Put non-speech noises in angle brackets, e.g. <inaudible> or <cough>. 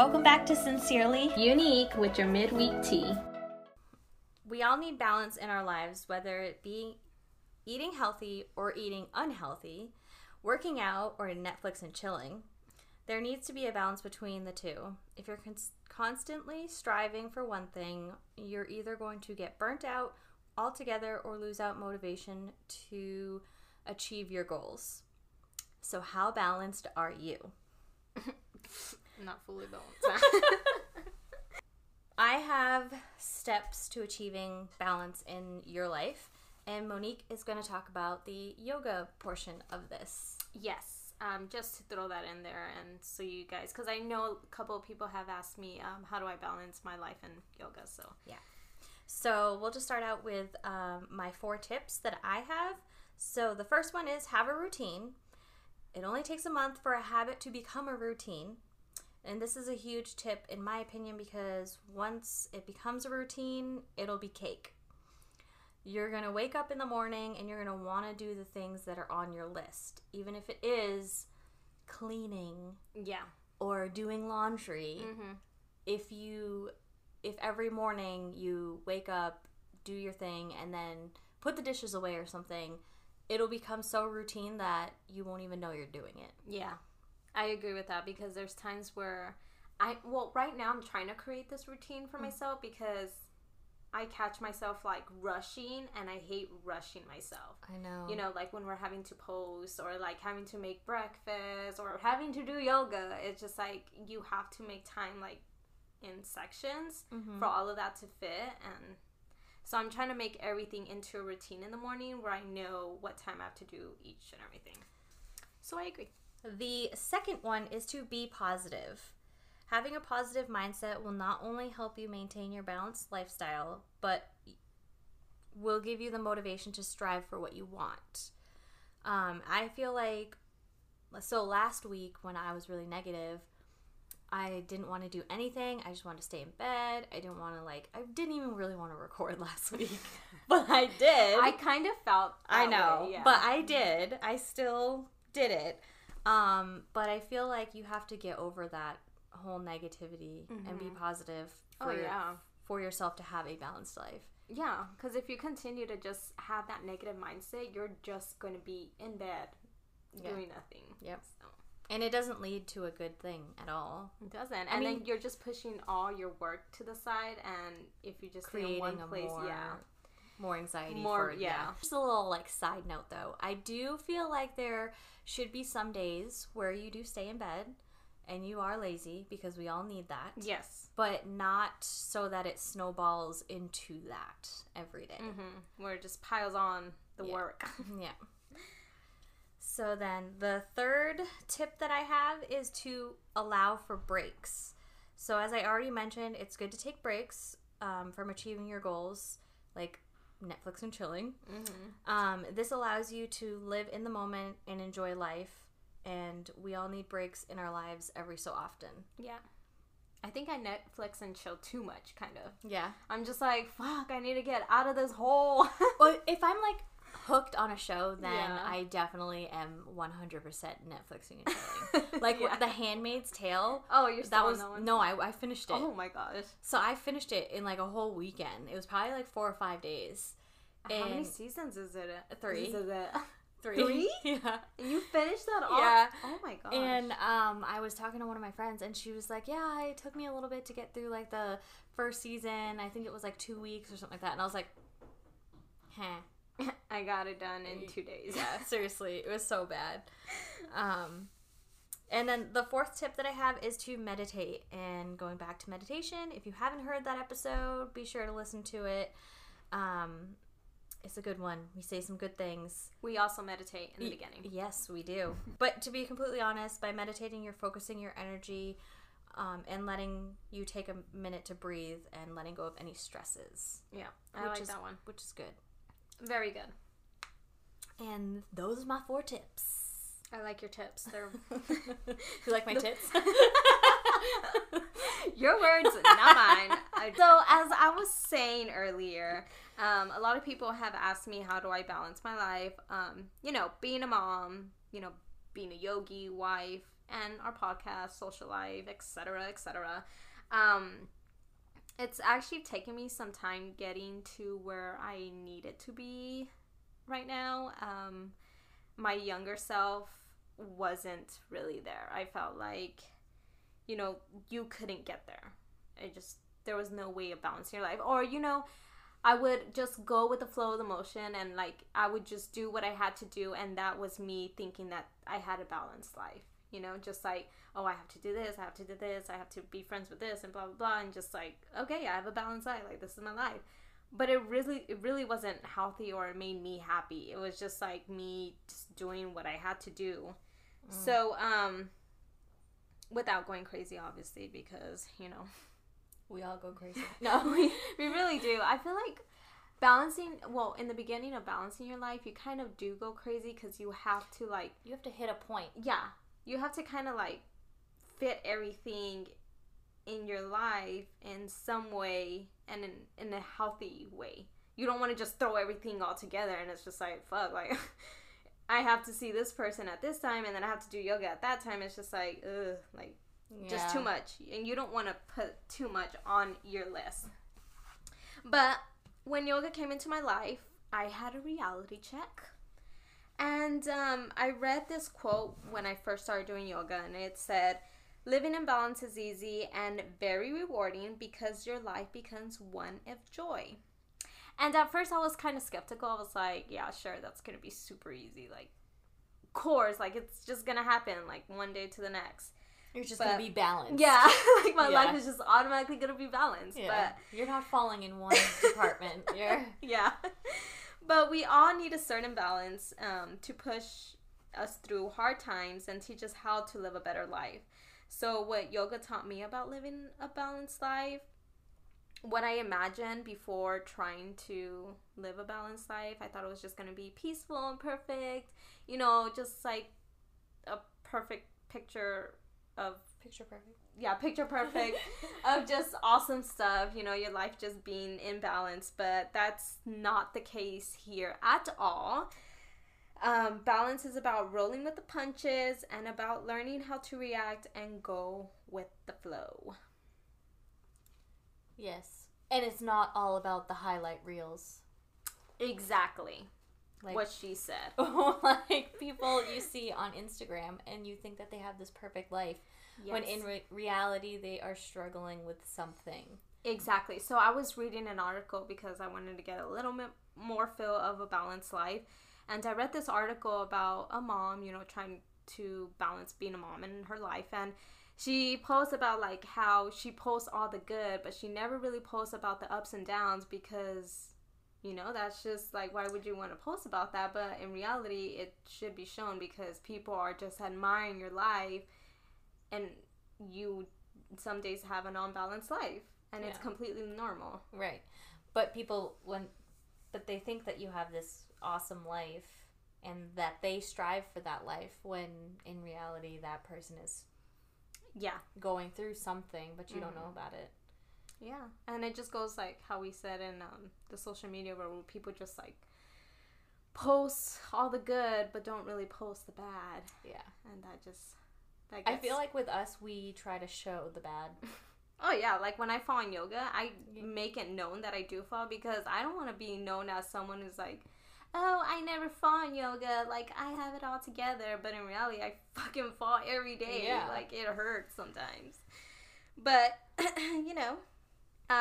Welcome back to Sincerely. Unique with your midweek tea. We all need balance in our lives, whether it be eating healthy or eating unhealthy, working out or Netflix and chilling. There needs to be a balance between the two. If you're cons- constantly striving for one thing, you're either going to get burnt out altogether or lose out motivation to achieve your goals. So, how balanced are you? <laughs> Not fully balanced. <laughs> I have steps to achieving balance in your life, and Monique is going to talk about the yoga portion of this. yes, um, just to throw that in there, and so you guys, because I know a couple of people have asked me, um, how do I balance my life and yoga? So yeah, So, we'll just start out with um, my four tips that I have. So, the first one is have a routine. It only takes a month for a habit to become a routine. And this is a huge tip, in my opinion, because once it becomes a routine, it'll be cake. You're going to wake up in the morning and you're going to want to do the things that are on your list, even if it is cleaning yeah, or doing laundry mm-hmm. if you if every morning you wake up do your thing and then put the dishes away or something it'll become so routine that you won't even know you're doing it yeah, I agree with that because there's times where I well, right now I'm trying to create this routine for myself because I catch myself like rushing, and I hate rushing myself. i know you know like when we're having to post or like having to make breakfast or having to do yoga it's just like you have to make time like in sections Mhm. for all of that to fit and so i'm trying to make everything into a routine in the morning where i know what time i have to do each and everything so i agree the second one is to be positive. Having a positive mindset will not only help you maintain your balanced lifestyle but will give you the motivation to strive for what you want. Um, i feel like so last week when i was really negative i didn't want to do anything. I just wanted to stay in bed. I didn't want to like i didn't even really want to record <laughs> last week. But i did. I kind of felt I know, way, yeah. but I did. I still did it. Um, but I feel like you have to get over that whole negativity and be positive for, oh yeah for yourself to have a balanced life. yeah because if you continue to just have that negative mindset you're just going to be in bed Yeah. doing nothing Yep. so. And it doesn't lead to a good thing at all. It doesn't. And I then mean- you're just pushing all your work to the side and if you just stay in one a place, more yeah. More anxiety More- for yeah. Just a little like side note though. I do feel like there should be some days where you do stay in bed and you are lazy because we all need that. Yes. But not so that it snowballs into that every day. Mm-hmm. Where it just piles on the Yeah. work. <laughs> <laughs> Yeah. So then the third tip that I have is to allow for breaks. So as I already mentioned, it's good to take breaks um, from achieving your goals, like Netflix and chilling. mm-hmm. Um, this allows you to live in the moment and enjoy life. And we all need breaks in our lives every so often. Yeah. I think I Netflix and chill too much, kind of. Yeah. I'm just like, fuck, I need to get out of this hole. <laughs> Well, if I'm like hooked on a show, then Yeah. I definitely am 100% Netflixing and chilling. <laughs> like Yeah. The Handmaid's Tale. oh, you're still That on was that one? no, I, I finished it. Oh my gosh. So I finished it in like a whole weekend. It was probably like four or five days. How many seasons is it? Three. Is it? <laughs> Three. Three? <laughs> yeah. You finished that all? Yeah. Oh my gosh. And um, I was talking to one of my friends, and she was like, "Yeah, it took me a little bit to get through like the first season. I think it was like two weeks or something like that." And I was like, "Huh." <laughs> I got it done in two days. Yeah, <laughs> seriously, it was so bad. Um, and then the fourth tip that I have is to meditate. And going back to meditation, if you haven't heard that episode, be sure to listen to it. Um, it's a good one. We say some good things. We also meditate in the beginning. Yes, we do. <laughs> But to be completely honest, by meditating, you're focusing your energy um, and letting you take a minute to breathe and letting go of any stresses, Yeah, I Which like is- that one. which is good. Very good. And those are my four tips. I like your tips. They're <laughs> you like my tips? <laughs> your words, not mine. I- <laughs> So, as I was saying earlier, um, a lot of people have asked me how do I balance my life. Um, you know, being a mom, you know, being a yogi, wife, and our podcast, social life, etc., etc. Um, it's actually taken me some time getting to where I needed to be right now. Um, my younger self wasn't really there. I felt like, you know, you couldn't get there. It just there was no way of balancing your life, or you know. I would just go with the flow of the motion and like I would just do what I had to do and that was me thinking that I had a balanced life. You know, just like, oh, I have to do this, I have to do this, I have to be friends with this and blah blah blah and just like, okay, I have a balanced life, like this is my life. But it really it really wasn't healthy or it made me happy. It was just like me just doing what I had to do. Mm. So, um without going crazy obviously because, you know, <laughs> we all go crazy. <laughs> no, we, we really do. I feel like balancing, well, in the beginning of balancing your life, you kind of do go crazy because you have to, like, you have to hit a point. Yeah. You have to kind of, like, fit everything in your life in some way and in, in a healthy way. You don't want to just throw everything all together and it's just like, fuck, like. <laughs> I have to see this person at this time and then I have to do yoga at that time. It's just like, ugh, like yeah. Just too much. And you don't want to put too much on your list. But when yoga came into my life, I had a reality check. And um, I read this quote when I first started doing yoga, and it said, Living in balance is easy and very rewarding because your life becomes one of joy. And at first, I was kind of skeptical. I was like, yeah, sure, that's going to be super easy. Like, course, like, it's just going to happen, like, one day to the next. You're just but, gonna be balanced. Yeah, <laughs> like my yeah. life is just automatically gonna be balanced. Yeah. But you're not falling in one <laughs> department. You're yeah. But we all need a certain balance um, to push us through hard times and teach us how to live a better life. So what yoga taught me about living a balanced life, what I imagined before trying to live a balanced life, I thought it was just gonna be peaceful and perfect. You know, just like a perfect picture of picture perfect. Yeah, picture perfect <laughs> of just awesome stuff, you know, your life just being in balance, but that's not the case here at all. Um, balance is about rolling with the punches and about learning how to react and go with the flow. Yes. And it's not all about the highlight reels. Exactly. Like, what she said. <laughs> like people you see on Instagram and you think that they have this perfect life yes. when in re- reality they are struggling with something. Exactly. So I was reading an article because I wanted to get a little bit more feel of a balanced life. And I read this article about a mom, you know, trying to balance being a mom in her life and she posts about like how she posts all the good, but she never really posts about the ups and downs because you know that's just like why would you want to post about that? But in reality it should be shown because people are just admiring your life and you some days have an unbalanced life and yeah. it's completely normal. Right. But people when but they think that you have this awesome life and that they strive for that life when in reality that person is yeah. going through something but you mm-hmm. don't know about it yeah, and it just goes like how we said in um, the social media where people just like post all the good but don't really post the bad. Yeah, and that just that gets... I feel like with us we try to show the bad. <laughs> oh yeah, like when I fall in yoga, I make it known that I do fall because I don't want to be known as someone who's like oh, I never fall in yoga. Like, I have it all together. But in reality, I <laughs> fucking fall every day. Yeah. Like, it hurts sometimes. But, <clears throat> you know,